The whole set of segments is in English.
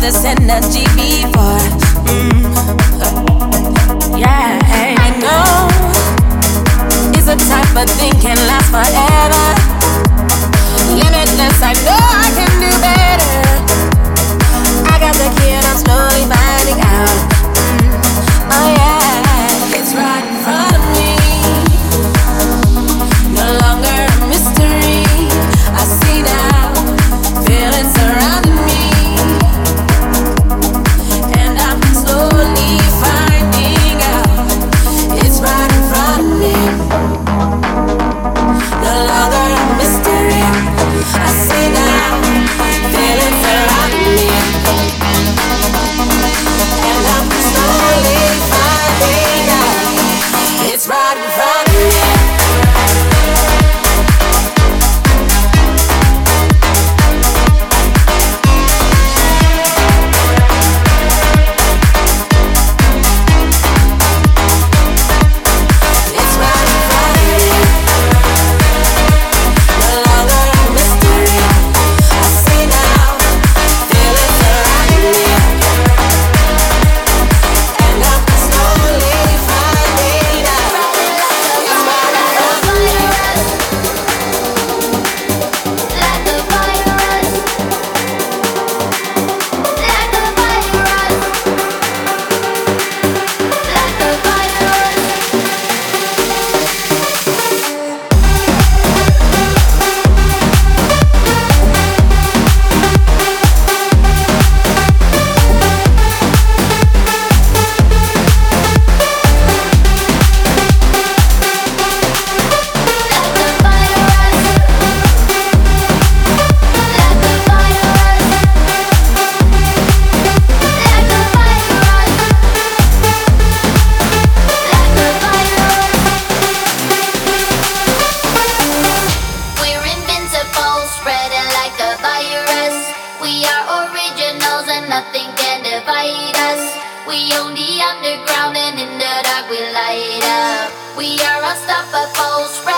this energy before. Mm. Yeah, I know it's a type of thing can last forever. Limitless, I know. We are unstoppable.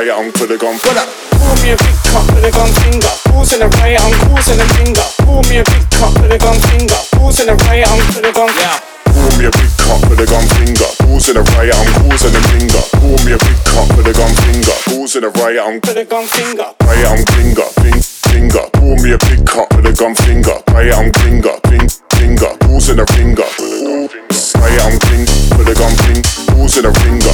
right on, coulda gone pull up. Pour me a big cup with a gun finger. Pulls in the right on, balls in the finger. Pull me a big cup with a gun finger. Pulls in the right on, pulling the gun Yeah. Pull me a big cup with a gun finger. Balls in a right on, balls in the finger. Pull me a big cup with a gun finger. Balls in the right on, with a gun finger. Right on finger, finger, finger. Pull me a big cup with a gun finger. Right on finger, finger, finger. Balls in the finger. Right on finger, with a gun finger. Balls in a finger.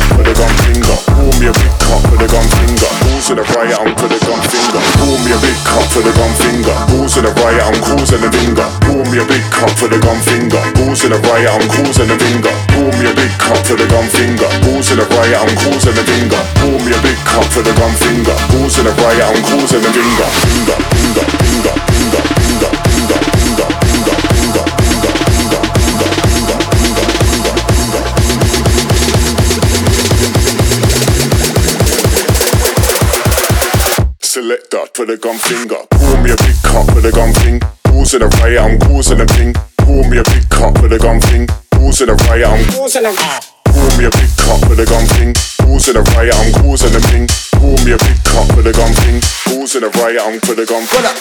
causing a riot, to the gun finger. Pour me a big cup for the gun finger. in a riot, I'm causing a finger. Pull me a big cup for the gun finger. in a riot, I'm causing a finger. Pull me a big cup for the gun finger. in a riot, I'm causing a finger. Pull me a big cup for the gun finger. in a riot, I'm causing a finger. Finger, finger, finger, finger, finger, finger. for the gun finger. Pour me a big cup for the gun thing. Causing a riot, I'm causing a thing. Pour me a big cup for the gun thing. Causing a riot, I'm causing a Pour me a big cup for the gun thing. Causing a riot, I'm causing a thing. Pour me a big cup for the gun thing. Causing a riot, I'm for the gun finger.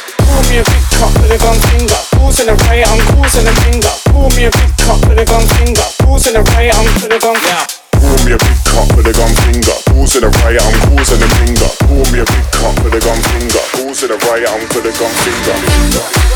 Me a big cup for the gun finger. Causing a riot, I'm causing a finger. Pour me a big cup for the gun finger. Causing a riot, I'm for the gun finger. Me a big cup for the gun finger. Causing a riot, I'm causing a finger. Pour me a big to the right, I'm to the gun finger.